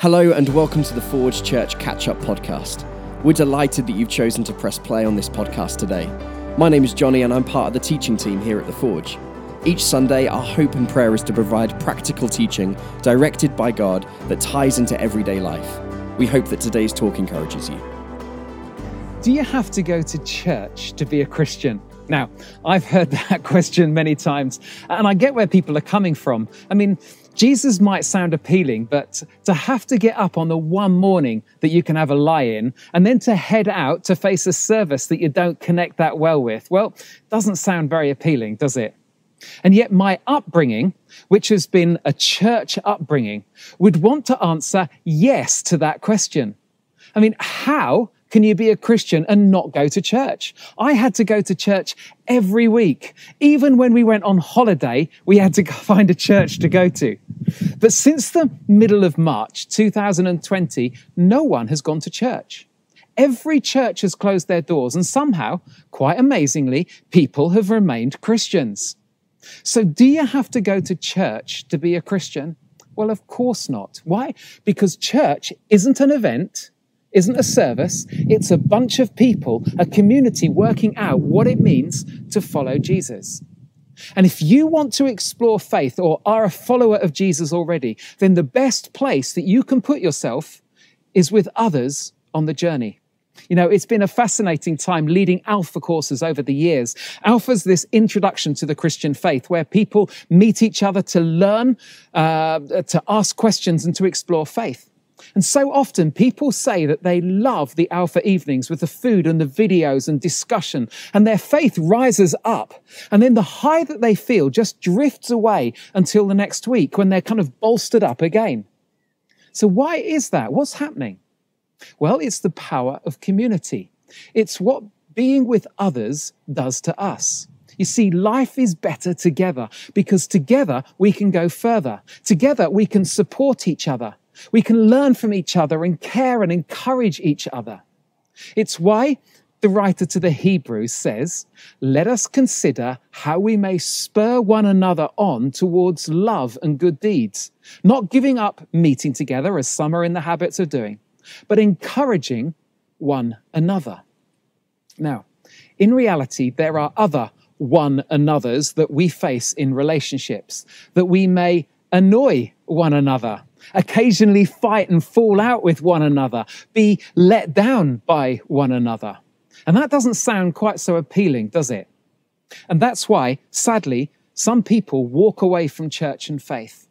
Hello, and welcome to the Forge Church Catch Up Podcast. We're delighted that you've chosen to press play on this podcast today. My name is Johnny, and I'm part of the teaching team here at the Forge. Each Sunday, our hope and prayer is to provide practical teaching directed by God that ties into everyday life. We hope that today's talk encourages you. Do you have to go to church to be a Christian? Now, I've heard that question many times, and I get where people are coming from. I mean, Jesus might sound appealing, but to have to get up on the one morning that you can have a lie in and then to head out to face a service that you don't connect that well with, well, doesn't sound very appealing, does it? And yet, my upbringing, which has been a church upbringing, would want to answer yes to that question. I mean, how can you be a Christian and not go to church? I had to go to church every week. Even when we went on holiday, we had to find a church to go to. But since the middle of March 2020, no one has gone to church. Every church has closed their doors, and somehow, quite amazingly, people have remained Christians. So, do you have to go to church to be a Christian? Well, of course not. Why? Because church isn't an event, isn't a service, it's a bunch of people, a community working out what it means to follow Jesus. And if you want to explore faith or are a follower of Jesus already, then the best place that you can put yourself is with others on the journey. You know, it's been a fascinating time leading Alpha courses over the years. Alpha's this introduction to the Christian faith where people meet each other to learn, uh, to ask questions and to explore faith. And so often people say that they love the Alpha evenings with the food and the videos and discussion, and their faith rises up. And then the high that they feel just drifts away until the next week when they're kind of bolstered up again. So, why is that? What's happening? Well, it's the power of community. It's what being with others does to us. You see, life is better together because together we can go further. Together we can support each other. We can learn from each other and care and encourage each other. It's why the writer to the Hebrews says, Let us consider how we may spur one another on towards love and good deeds, not giving up meeting together as some are in the habits of doing, but encouraging one another. Now, in reality, there are other one another's that we face in relationships, that we may annoy one another occasionally fight and fall out with one another, be let down by one another. And that doesn't sound quite so appealing, does it? And that's why, sadly, some people walk away from church and faith.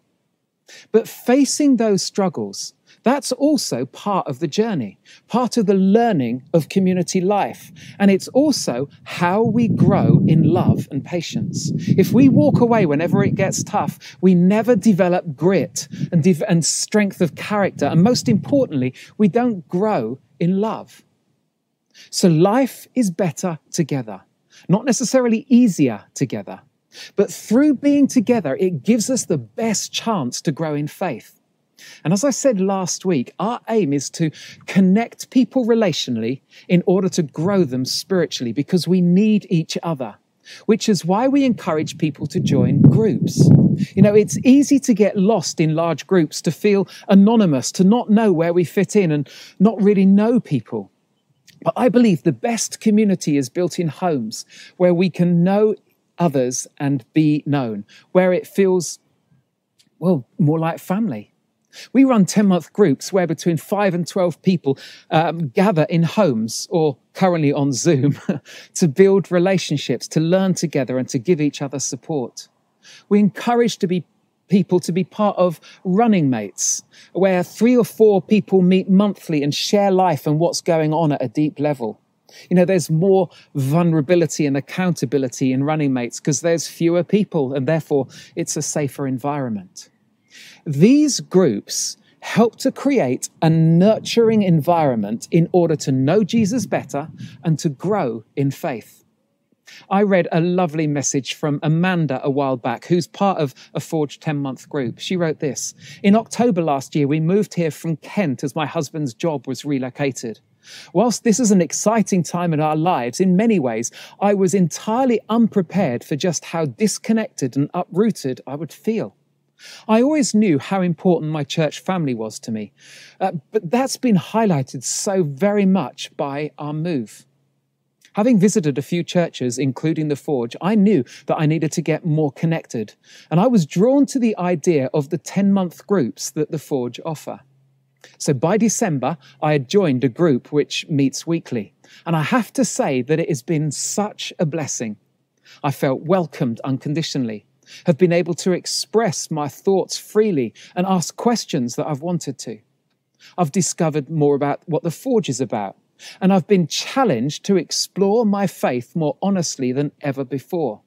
But facing those struggles, that's also part of the journey, part of the learning of community life. And it's also how we grow in love and patience. If we walk away whenever it gets tough, we never develop grit and, de- and strength of character. And most importantly, we don't grow in love. So life is better together, not necessarily easier together. But through being together, it gives us the best chance to grow in faith. And as I said last week, our aim is to connect people relationally in order to grow them spiritually because we need each other, which is why we encourage people to join groups. You know, it's easy to get lost in large groups, to feel anonymous, to not know where we fit in and not really know people. But I believe the best community is built in homes where we can know others and be known, where it feels, well, more like family. We run 10 month groups where between 5 and 12 people um, gather in homes or currently on Zoom to build relationships, to learn together, and to give each other support. We encourage to be people to be part of running mates, where three or four people meet monthly and share life and what's going on at a deep level. You know, there's more vulnerability and accountability in running mates because there's fewer people and therefore it's a safer environment. These groups help to create a nurturing environment in order to know Jesus better and to grow in faith. I read a lovely message from Amanda a while back, who's part of a Forge 10 month group. She wrote this In October last year, we moved here from Kent as my husband's job was relocated. Whilst this is an exciting time in our lives, in many ways, I was entirely unprepared for just how disconnected and uprooted I would feel. I always knew how important my church family was to me, uh, but that's been highlighted so very much by our move. Having visited a few churches, including the Forge, I knew that I needed to get more connected, and I was drawn to the idea of the 10 month groups that the Forge offer. So by December, I had joined a group which meets weekly, and I have to say that it has been such a blessing. I felt welcomed unconditionally, have been able to express my thoughts freely and ask questions that I've wanted to. I've discovered more about what the Forge is about, and I've been challenged to explore my faith more honestly than ever before.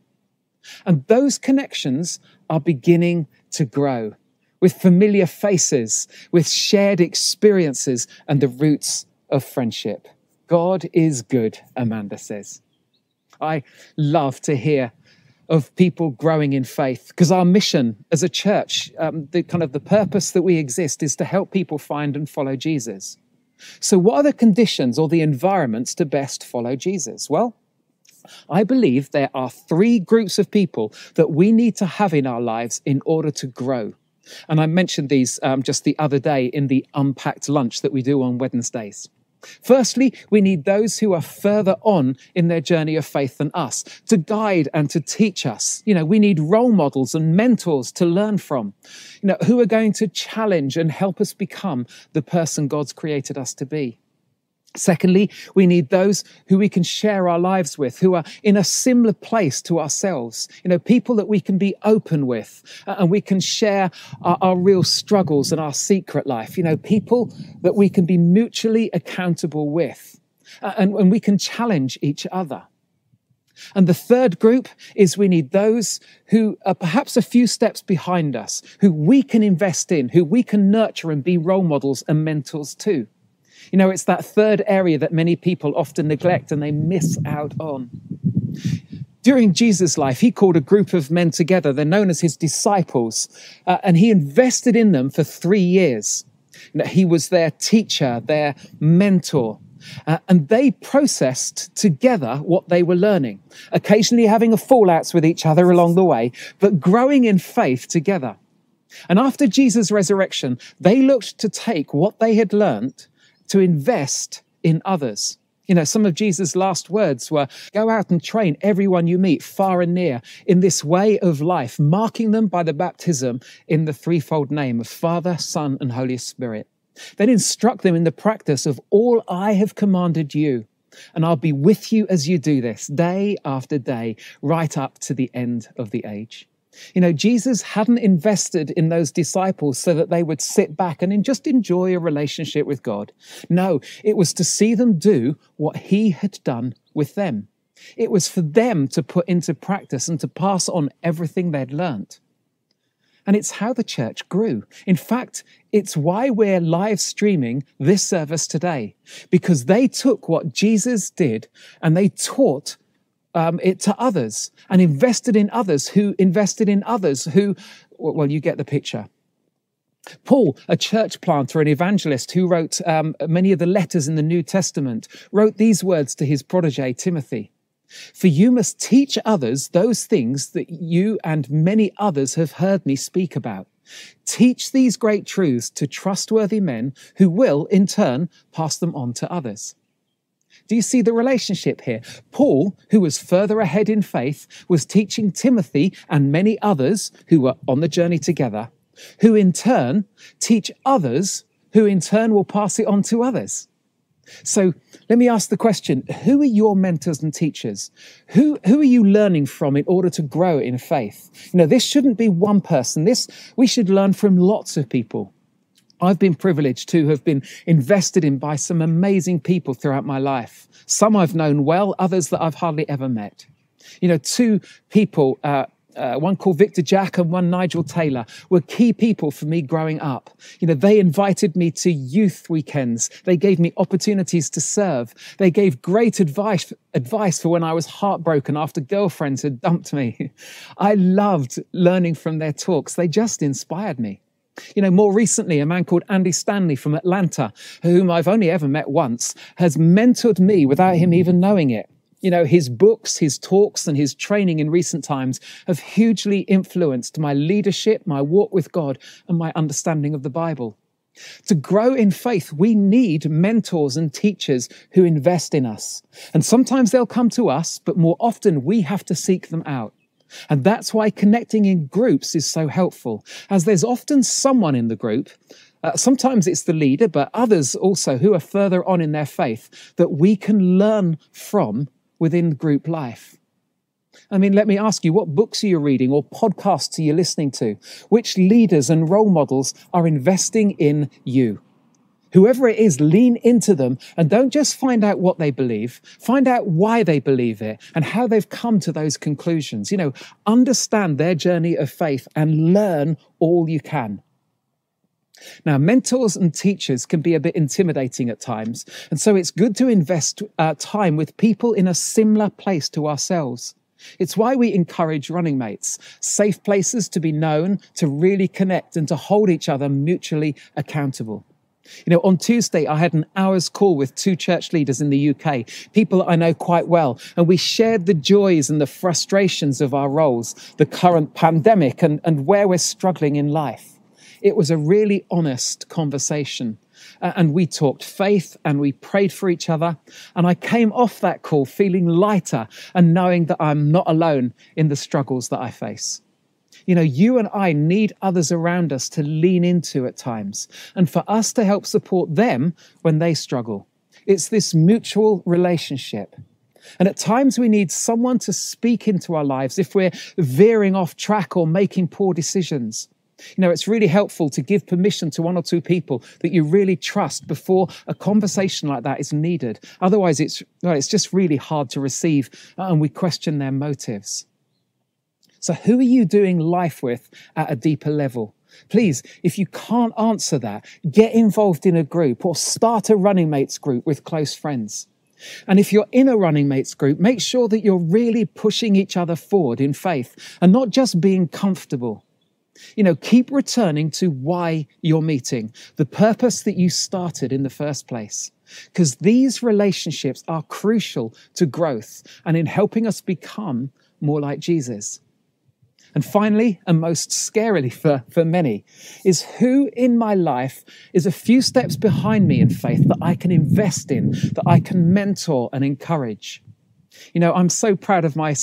And those connections are beginning to grow with familiar faces, with shared experiences, and the roots of friendship. God is good, Amanda says. I love to hear of people growing in faith because our mission as a church, um, the kind of the purpose that we exist is to help people find and follow Jesus. So, what are the conditions or the environments to best follow Jesus? Well, I believe there are three groups of people that we need to have in our lives in order to grow. And I mentioned these um, just the other day in the unpacked lunch that we do on Wednesdays. Firstly, we need those who are further on in their journey of faith than us to guide and to teach us. You know, we need role models and mentors to learn from, you know, who are going to challenge and help us become the person God's created us to be. Secondly, we need those who we can share our lives with, who are in a similar place to ourselves. You know, people that we can be open with uh, and we can share our, our, real struggles and our secret life. You know, people that we can be mutually accountable with uh, and, and we can challenge each other. And the third group is we need those who are perhaps a few steps behind us, who we can invest in, who we can nurture and be role models and mentors to. You know, it's that third area that many people often neglect and they miss out on. During Jesus' life, he called a group of men together. They're known as his disciples, uh, and he invested in them for three years. He was their teacher, their mentor, uh, and they processed together what they were learning, occasionally having a fallouts with each other along the way, but growing in faith together. And after Jesus' resurrection, they looked to take what they had learned to invest in others. You know, some of Jesus' last words were go out and train everyone you meet far and near in this way of life, marking them by the baptism in the threefold name of Father, Son, and Holy Spirit. Then instruct them in the practice of all I have commanded you. And I'll be with you as you do this, day after day, right up to the end of the age. You know, Jesus hadn't invested in those disciples so that they would sit back and just enjoy a relationship with God. No, it was to see them do what he had done with them. It was for them to put into practice and to pass on everything they'd learnt. And it's how the church grew. In fact, it's why we're live streaming this service today, because they took what Jesus did and they taught um, it to others and invested in others who invested in others who, well, you get the picture. Paul, a church planter and evangelist who wrote um, many of the letters in the New Testament, wrote these words to his protege, Timothy. For you must teach others those things that you and many others have heard me speak about. Teach these great truths to trustworthy men who will, in turn, pass them on to others. Do you see the relationship here? Paul, who was further ahead in faith, was teaching Timothy and many others who were on the journey together, who in turn teach others, who in turn will pass it on to others. So let me ask the question who are your mentors and teachers? Who, who are you learning from in order to grow in faith? You know, this shouldn't be one person. This, we should learn from lots of people. I've been privileged to have been invested in by some amazing people throughout my life. Some I've known well, others that I've hardly ever met. You know, two people, uh, uh, one called Victor Jack and one Nigel Taylor, were key people for me growing up. You know, they invited me to youth weekends. They gave me opportunities to serve. They gave great advice, advice for when I was heartbroken after girlfriends had dumped me. I loved learning from their talks. They just inspired me. You know, more recently, a man called Andy Stanley from Atlanta, whom I've only ever met once, has mentored me without him even knowing it. You know, his books, his talks, and his training in recent times have hugely influenced my leadership, my walk with God, and my understanding of the Bible. To grow in faith, we need mentors and teachers who invest in us. And sometimes they'll come to us, but more often we have to seek them out. And that's why connecting in groups is so helpful, as there's often someone in the group. Uh, sometimes it's the leader, but others also who are further on in their faith that we can learn from within group life. I mean, let me ask you, what books are you reading or podcasts are you listening to? Which leaders and role models are investing in you? Whoever it is, lean into them and don't just find out what they believe, find out why they believe it and how they've come to those conclusions. You know, understand their journey of faith and learn all you can. Now, mentors and teachers can be a bit intimidating at times, and so it's good to invest uh, time with people in a similar place to ourselves. It's why we encourage running mates, safe places to be known, to really connect, and to hold each other mutually accountable. You know, on Tuesday, I had an hour's call with two church leaders in the UK, people I know quite well, and we shared the joys and the frustrations of our roles, the current pandemic, and, and where we're struggling in life. It was a really honest conversation. Uh, and we talked faith and we prayed for each other. And I came off that call feeling lighter and knowing that I'm not alone in the struggles that I face. You know, you and I need others around us to lean into at times and for us to help support them when they struggle. It's this mutual relationship. And at times we need someone to speak into our lives if we're veering off track or making poor decisions. You know, it's really helpful to give permission to one or two people that you really trust before a conversation like that is needed. Otherwise, it's, well, it's just really hard to receive uh, and we question their motives. So, who are you doing life with at a deeper level? Please, if you can't answer that, get involved in a group or start a running mates group with close friends. And if you're in a running mates group, make sure that you're really pushing each other forward in faith and not just being comfortable. You know, keep returning to why you're meeting, the purpose that you started in the first place. Because these relationships are crucial to growth and in helping us become more like Jesus. And finally, and most scarily for, for many, is who in my life is a few steps behind me in faith that I can invest in, that I can mentor and encourage. You know, I'm so proud of my,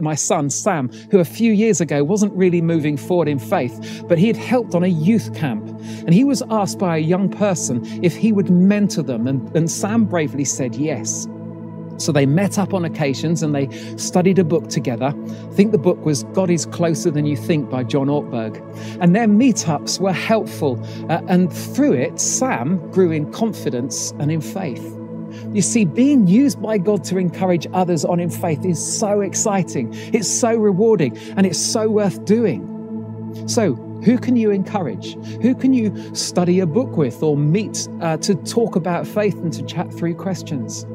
my son, Sam, who a few years ago wasn't really moving forward in faith, but he had helped on a youth camp. And he was asked by a young person if he would mentor them, and, and Sam bravely said yes. So they met up on occasions and they studied a book together. I think the book was God is Closer Than You Think by John Ortberg. And their meetups were helpful. Uh, and through it, Sam grew in confidence and in faith. You see, being used by God to encourage others on in faith is so exciting, it's so rewarding, and it's so worth doing. So, who can you encourage? Who can you study a book with or meet uh, to talk about faith and to chat through questions?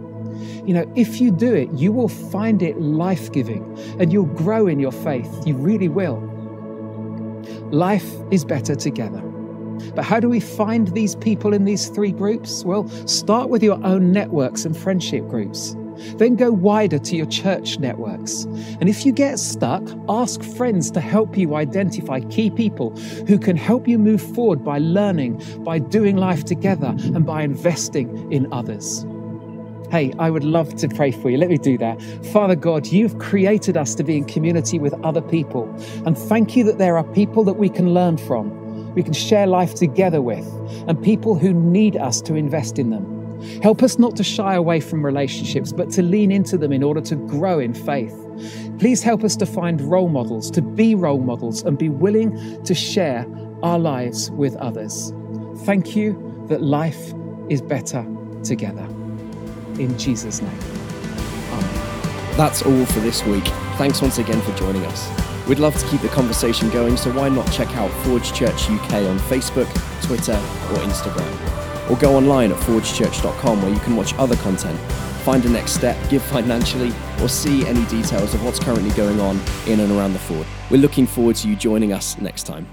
You know, if you do it, you will find it life giving and you'll grow in your faith. You really will. Life is better together. But how do we find these people in these three groups? Well, start with your own networks and friendship groups. Then go wider to your church networks. And if you get stuck, ask friends to help you identify key people who can help you move forward by learning, by doing life together, and by investing in others. Hey, I would love to pray for you. Let me do that. Father God, you've created us to be in community with other people. And thank you that there are people that we can learn from we can share life together with, and people who need us to invest in them. Help us not to shy away from relationships, but to lean into them in order to grow in faith. Please help us to find role models, to be role models, and be willing to share our lives with others. Thank you that life is better together. In Jesus' name. Amen. That's all for this week. Thanks once again for joining us. We'd love to keep the conversation going, so why not check out Forge Church UK on Facebook, Twitter, or Instagram? Or go online at forgechurch.com where you can watch other content, find a next step, give financially, or see any details of what's currently going on in and around the Forge. We're looking forward to you joining us next time.